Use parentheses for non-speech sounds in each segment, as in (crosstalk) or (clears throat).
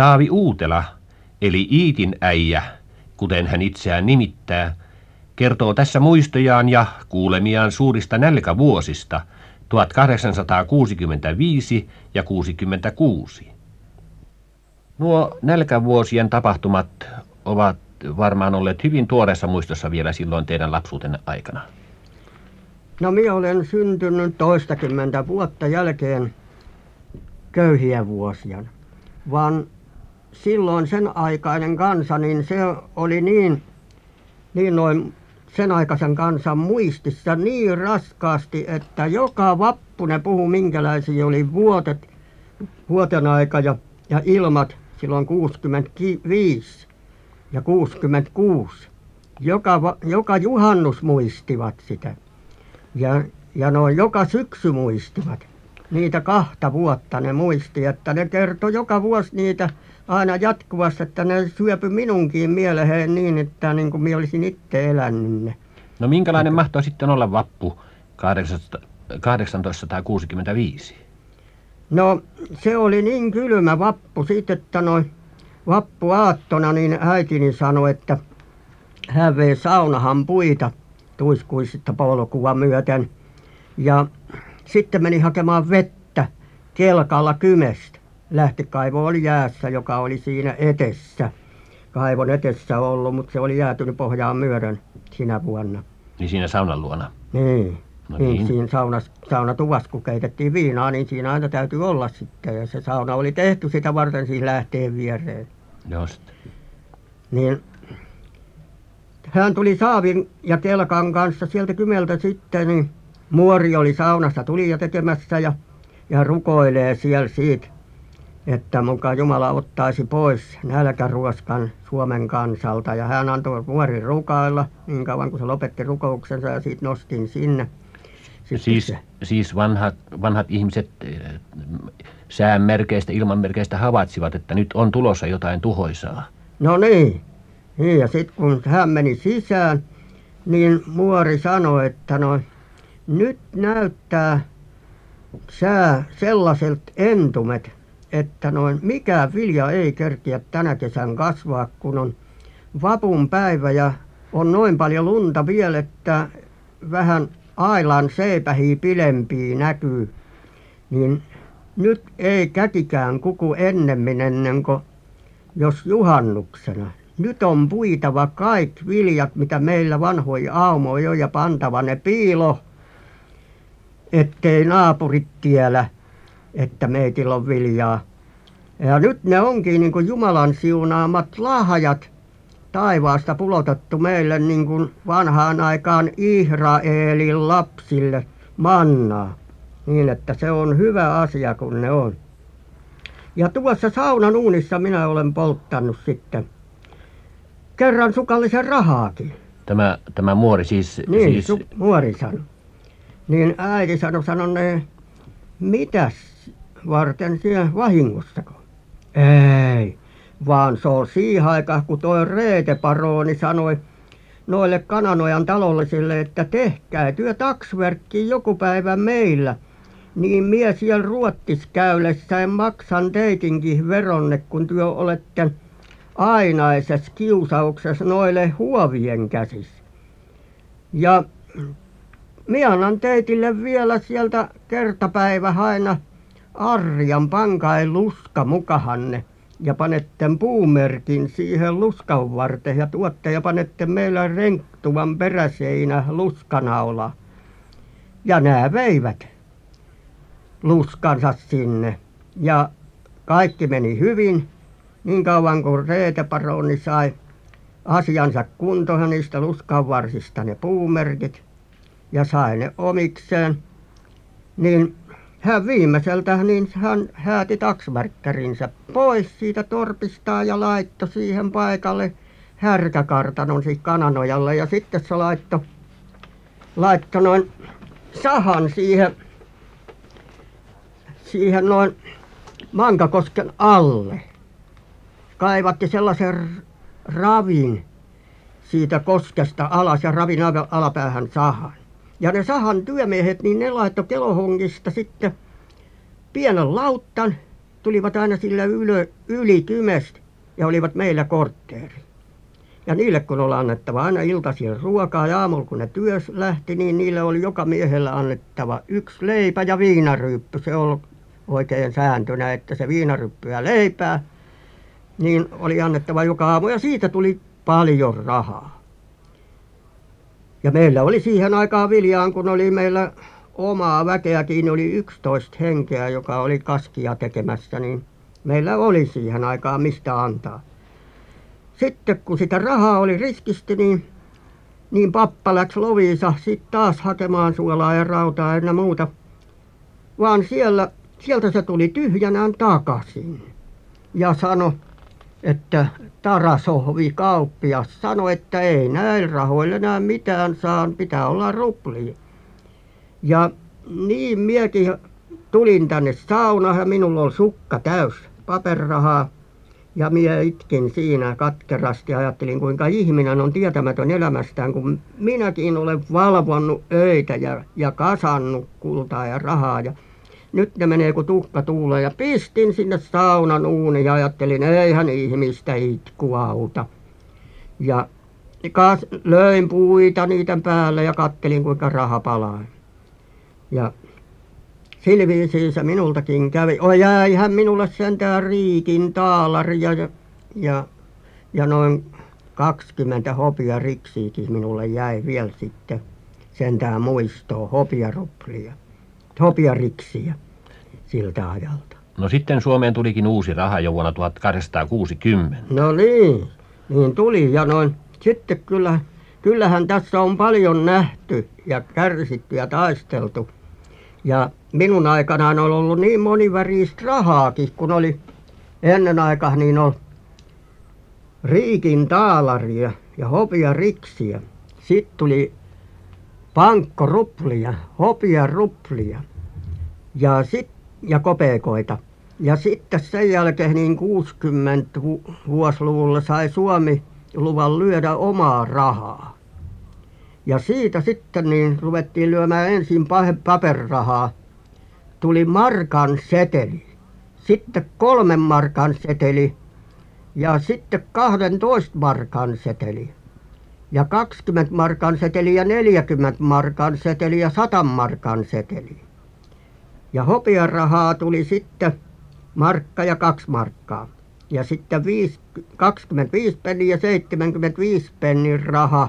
Taavi Uutela, eli Iitin äijä, kuten hän itseään nimittää, kertoo tässä muistojaan ja kuulemiaan suurista nälkävuosista 1865 ja 66. Nuo nälkävuosien tapahtumat ovat varmaan olleet hyvin tuoreessa muistossa vielä silloin teidän lapsuutenne aikana. No minä olen syntynyt toistakymmentä vuotta jälkeen köyhiä vuosia, vaan silloin sen aikainen kansa, niin se oli niin, niin noin sen aikaisen kansan muistissa niin raskaasti, että joka vappu ne puhu minkälaisia oli vuotet, vuoten aika ja, ja ilmat silloin 65 ja 66. Joka, joka juhannus muistivat sitä. Ja, ja noin joka syksy muistivat. Niitä kahta vuotta ne muisti, että ne kertoi joka vuosi niitä aina jatkuvasti, että ne syöpy minunkin mieleen niin, että niin kuin minä olisin itse elänyt ne. No minkälainen mahtoi sitten olla vappu 1865? No se oli niin kylmä vappu sitten, että noin vappuaattona niin äitini sanoi, että hän vei saunahan puita tuiskuisista polkua myöten. Ja sitten meni hakemaan vettä kelkalla kymestä. Lähtikaivo oli jäässä, joka oli siinä etessä. Kaivon etessä ollut, mutta se oli jäätynyt pohjaan myöden sinä vuonna. Niin siinä saunan luona? Niin. No niin. niin siinä saunas, saunatuvassa, kun keitettiin viinaa, niin siinä aina täytyy olla sitten. Ja se sauna oli tehty sitä varten siihen lähteen viereen. Just. Niin hän tuli saavin ja kelkan kanssa sieltä kymeltä sitten, niin muori oli saunassa ja tekemässä ja, ja rukoilee siellä siitä, että muka Jumala ottaisi pois nälkäruoskan Suomen kansalta. Ja hän antoi muori rukailla niin kauan kuin se lopetti rukouksensa ja siitä nostin sinne. Sitten siis, se, siis vanhat, vanhat ihmiset eh, säänmerkeistä, ilmanmerkeistä havaitsivat, että nyt on tulossa jotain tuhoisaa. No niin, niin ja sitten kun hän meni sisään, niin muori sanoi, että no, nyt näyttää sää sellaiset entumet, että noin mikä vilja ei kerkiä tänä kesän kasvaa, kun on vapun päivä ja on noin paljon lunta vielä, että vähän ailan seipähiä pilempii näkyy, niin nyt ei kätikään kuku ennemmin ennen kuin jos juhannuksena. Nyt on puitava kaikki viljat, mitä meillä vanhoja aumoja on, ja pantava ne piilo, ettei naapurit tiedä, että meillä on viljaa. Ja nyt ne onkin niin kuin Jumalan siunaamat lahjat taivaasta pulotettu meille niin kuin vanhaan aikaan Israelin lapsille mannaa. Niin että se on hyvä asia, kun ne on. Ja tuossa saunan uunissa minä olen polttanut sitten kerran sukallisen rahaakin. Tämä, tämä muori siis... Niin, siis... Su, muori sanoi. Niin äiti sanoi sanoneen, mitäs varten siellä vahingostako? Ei, vaan se on siihen aikaan, kun tuo Reete-paroni sanoi noille Kananojan talollisille, että tehkää työ taksverkki joku päivä meillä – niin minä siellä Ruotsissa maksan teidänkin veronne kun te olette ainaisessa kiusauksessa noille huovien käsissä ja minä annan teille vielä sieltä kertapäivä aina arjan. Pankaa luska mukaanne ja panette puumerkin siihen luskan varteen ja tuotte ja panette meillä Renktuvan peräseinä luskanaula. Ja nämä veivät luskansa sinne. Ja kaikki meni hyvin. Niin kauan kuin Reete-paroni sai asiansa kuntoon niistä luskanvarsista ne puumerkit ja sai ne omikseen niin hän viimeiseltä niin hän hääti taksvärkkärinsä pois siitä torpistaan ja laittoi siihen paikalle härkäkartanon siihen Kananojalle ja sitten se laittoi laittoi noin sahan siihen siihen noin Mankakosken alle. Kaivatti sellaisen ravin siitä koskesta alas ja ravin alapäähän sahan ja ne sahan työmiehet niin ne laittoi kelohongista sitten pienen lauttan tulivat aina sillä ylö, yli kymestä ja olivat meillä kortteeri. Ja niille kun oli annettava aina iltaisin ruokaa ja aamulla kun ne työs lähti, niin niille oli joka miehellä annettava yksi leipä ja viinaryyppy. Se oli oikein sääntönä, että se viinaryppy ja leipää, niin oli annettava joka aamu ja siitä tuli paljon rahaa. Ja meillä oli siihen aikaan viljaan, kun oli meillä omaa väkeäkin, oli 11 henkeä, joka oli kaskia tekemässä, niin meillä oli siihen aikaan mistä antaa. Sitten kun sitä rahaa oli riskisti, niin, niin pappa läksi Loviisa sitten taas hakemaan suolaa ja rautaa ja muuta. Vaan siellä, sieltä se tuli tyhjänään takaisin ja sanoi, että Tarasohvi kauppias sanoi, että ei näillä rahoilla enää mitään saa, pitää olla ruplia. Ja niin miekin tulin tänne saunaan ja minulla oli sukka täys paperirahaa. Ja minä itkin siinä katkerasti ja ajattelin, kuinka ihminen on tietämätön elämästään, kun minäkin olen valvonnut öitä ja, ja kasannut kultaa ja rahaa. Ja nyt ne menee kuin tuhka tuuleen ja pistin sinne saunan uuniin ja ajattelin, eihän ihmistä itku auta. Ja kas, löin puita niiden päälle ja kattelin, kuinka raha palaa. Ja sillä viisiin se minultakin kävi. O jäihän minulle sentään riikin taalari ja, ja, ja noin kaksikymmentä hopiariksiäkin minulle jäi vielä sitten sentään muistoa hopiaruplia, hopiariksiä siltä ajalta. No sitten Suomeen tulikin uusi raha jo vuonna 1860. No niin, niin tuli ja noin sitten kyllä, kyllähän tässä on paljon nähty ja kärsitty ja taisteltu. Ja minun aikanaan on ollut niin moniväristä rahaakin, kun oli ennen aikaa niin oli riikin taalaria ja hopiariksiä. Sitten tuli pankkoruplia, hopiaruplia ja, sit, ja kopeekoita. Ja sitten sen jälkeen niin 60 vuosiluvulla sai Suomi luvan lyödä omaa rahaa. Ja siitä sitten niin ruvettiin lyömään ensin paperirahaa. Tuli markan seteli, sitten kolmen markan seteli ja sitten 12 markan seteli ja 20 markan seteli ja 40 markan seteli ja 100 markan seteli. Ja hopearahaa tuli sitten markka ja kaksi markkaa. Ja sitten 5, 25 penniä ja 75 pennin raha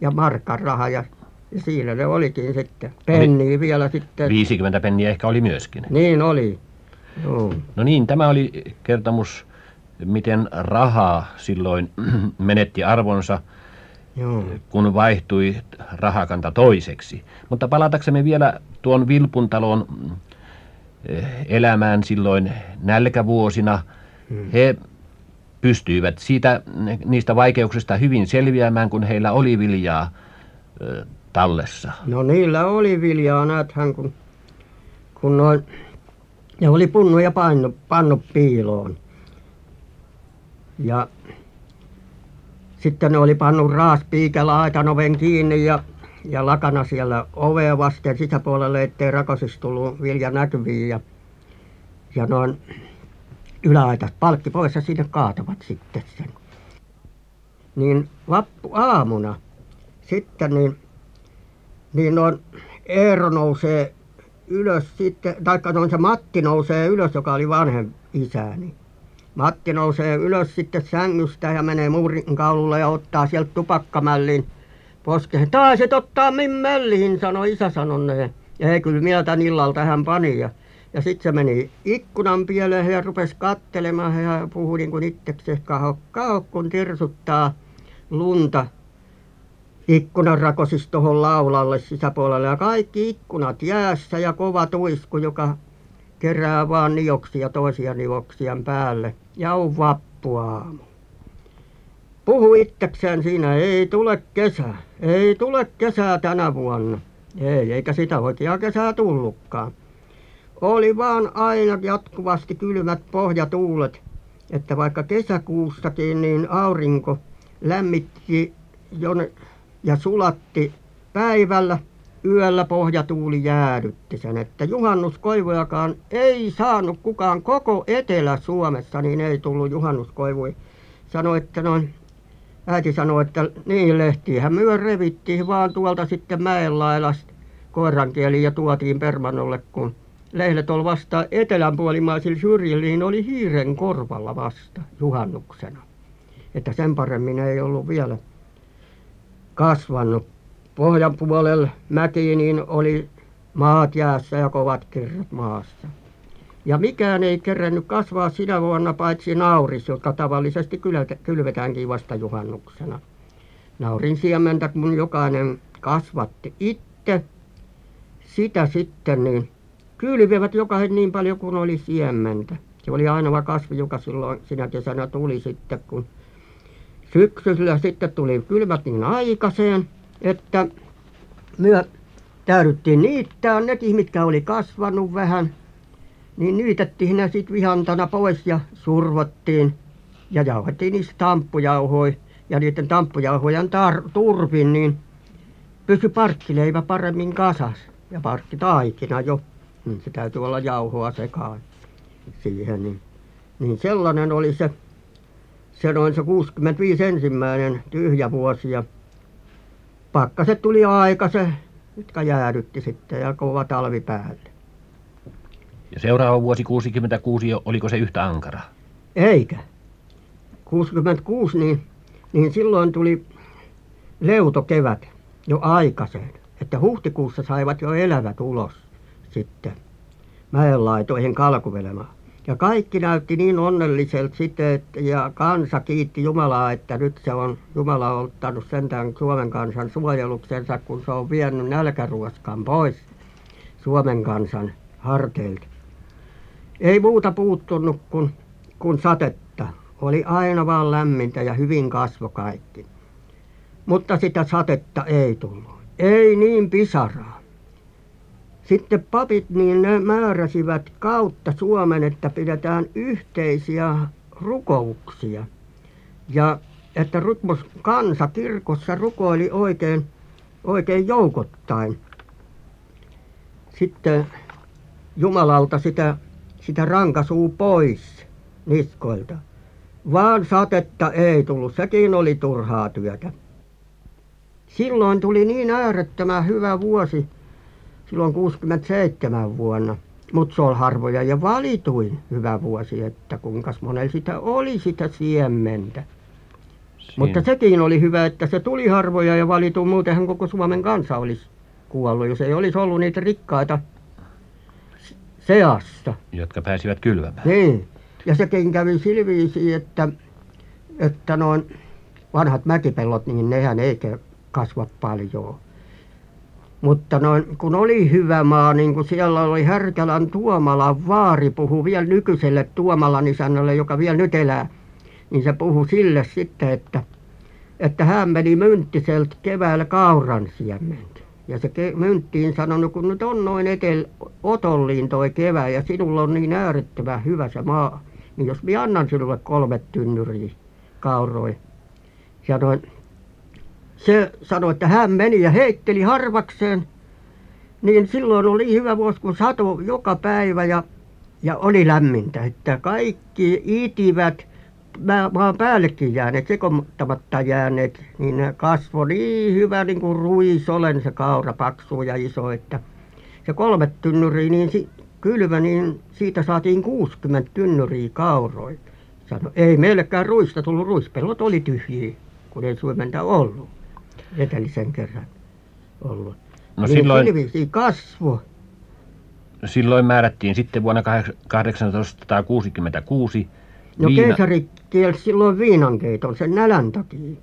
ja markan raha ja, ja siinä ne olikin sitten. Penni vielä sitten. 50 penniä ehkä oli myöskin. Niin oli. Joo. No niin, tämä oli kertomus, miten rahaa silloin (clears throat) menetti arvonsa, Joo. kun vaihtui rahakanta toiseksi. Mutta palataksemme vielä tuon Vilpuntalon eh, elämään silloin nälkävuosina. Hmm. He pystyivät siitä, niistä vaikeuksista hyvin selviämään, kun heillä oli viljaa ö, tallessa. No niillä oli viljaa, näethän, kun, kun noin, ne oli punnu ja painu, pannu piiloon. Ja sitten ne oli pannut raaspiikellä aitan oven kiinni ja, ja lakana siellä ovea vasten sisäpuolelle, ettei rakosista tullut vilja näkyviin. Ja, ja noin yläaitasta palkki pois ja sinne kaatavat sitten sen. Niin vappuaamuna sitten niin, niin noin Eero nousee ylös sitten, taikka noin se Matti nousee ylös, joka oli vanhem isäni. Matti nousee ylös sitten sängystä ja menee muurin kaululle ja ottaa sieltä tupakkamällin poskeen. Taisit ottaa min mälliin, sanoi isä sanoneen. Ei kyllä mieltä illalta hän pani ja ja sitten se meni ikkunan pieleen ja rupesi katselemaan ja puhui niin kuin itsekseen kaho, kaho kun tirsuttaa lunta ikkunan rakosista tuohon laulalle sisäpuolelle ja kaikki ikkunat jäässä ja kova tuisku, joka kerää vaan nioksia toisia nioksia päälle ja on vappuaamu. Puhu itsekseen siinä, ei tule kesä, ei tule kesää tänä vuonna. Ei, eikä sitä oikeaa kesää tullutkaan oli vaan aina jatkuvasti kylmät pohjatuulet että vaikka kesäkuussakin niin aurinko lämmitti ja sulatti päivällä yöllä pohjatuuli jäädytti sen, että juhannuskoivujakaan ei saanut kukaan koko Etelä-Suomessa, niin ei tullut juhannuskoivuja. Sanoi, että noin, äiti sanoi, että niin lehtiähän myö revittiin vaan tuolta sitten mäen lailasta koirankieliin ja tuotiin Permannolle, kun lehdet oli vasta etelänpuolimaisilla syrjillä, niin oli hiiren korvalla vasta juhannuksena. Että sen paremmin ei ollut vielä kasvanut. Pohjan puolella mäki niin oli maat jäässä ja kovat kirrat maassa. Ja mikään ei kerännyt kasvaa sinä vuonna paitsi nauris, jotka tavallisesti kylvetäänkin vasta juhannuksena. Naurin siementä, kun jokainen kasvatti itse, sitä sitten niin kylvivät jokainen niin paljon kuin oli siementä. Se oli ainoa kasvi, joka silloin sinä kesänä tuli sitten, kun syksyllä sitten tuli kylmät niin aikaiseen, että me täydyttiin niittää nekin, mitkä oli kasvanut vähän, niin niitettiin ne sitten vihantana pois ja survottiin ja jauhettiin niistä tamppujauhoja. Ja niiden tamppujauhojen turvin, niin pysyi parkkileivä paremmin kasas ja parkkitaikina jo, niin se täytyy olla jauhoa sekaan siihen, niin, niin sellainen oli se se noin se 65 ensimmäinen tyhjä vuosi ja pakkaset tuli se jotka jäädytti sitten ja kova talvi päälle. Ja seuraava vuosi 66, oliko se yhtä ankara? Eikä. 66 niin, niin silloin tuli leutokevät jo aikaiseen, että huhtikuussa saivat jo elävät ulos sitten mäenlaitoihin kalkuvelemaan. Ja kaikki näytti niin onnelliselta sitten, että ja kansa kiitti Jumalaa, että nyt se on Jumala ottanut sentään Suomen kansan suojeluksensa, kun se on vienyt nälkäruoskan pois Suomen kansan harteilta. Ei muuta puuttunut kuin, kuin satetta. Oli aina vaan lämmintä ja hyvin kasvo kaikki. Mutta sitä satetta ei tullut. Ei niin pisaraa sitten papit niin ne määräsivät kautta Suomen että pidetään yhteisiä rukouksia. Ja että kansa kirkossa rukoili oikein oikein joukottain sitten Jumalalta sitä sitä rankaisua pois niskoilta. Vaan satetta ei tullut. Sekin oli turhaa työtä. Silloin tuli niin äärettömän hyvä vuosi silloin 67 vuonna mutta se oli harvoja ja valituin hyvä vuosi että kuinkas monella sitä oli sitä siementä. Mutta sekin oli hyvä että se tuli harvoja ja valituin muutenhan koko Suomen kansa olisi kuollut jos ei olisi ollut niitä rikkaita seassa. Jotka pääsivät kylvämään. Niin. Ja sekin kävi sillä viisiin että että noin vanhat mäkipellot niin nehän ei kasva paljon mutta noin kun oli hyvä maa niin kuin siellä oli Härkälän Tuomalan vaari puhui vielä nykyiselle Tuomalan isännälle joka vielä nyt elää niin se puhui sille sitten että että hän meni Mynttiseltä keväällä kauransiementä ja se Mynttiin sanoi kun nyt on noin - otolliin tuo kevät ja sinulla on niin äärettömän hyvä se maa niin jos minä annan sinulle kolme tynnyriä kauroja ja noin se sanoi että hän meni ja heitteli harvakseen. Niin silloin oli hyvä vuosi kun satoi joka päivä ja ja oli lämmintä että kaikki itivät maan päällekin jääneet sekoittamatta jääneet. Niin ne kasvoi niin hyvä niin kuin ruisolen se kaura paksu ja iso että se kolme tynnyriä niin kylvö niin siitä saatiin kuusikymmentä tynnyriä kauroja. Sanoi ei meillekään ruista tullut ruispellot oli tyhjiä kun ei siementä ollut edellisen kerran ollut. No niin silloin kasvoi silloin määrättiin sitten vuonna kahdeksantoistasataakuusikymmentäkuusi no keisari kielsi silloin viinankeiton sen nälän takia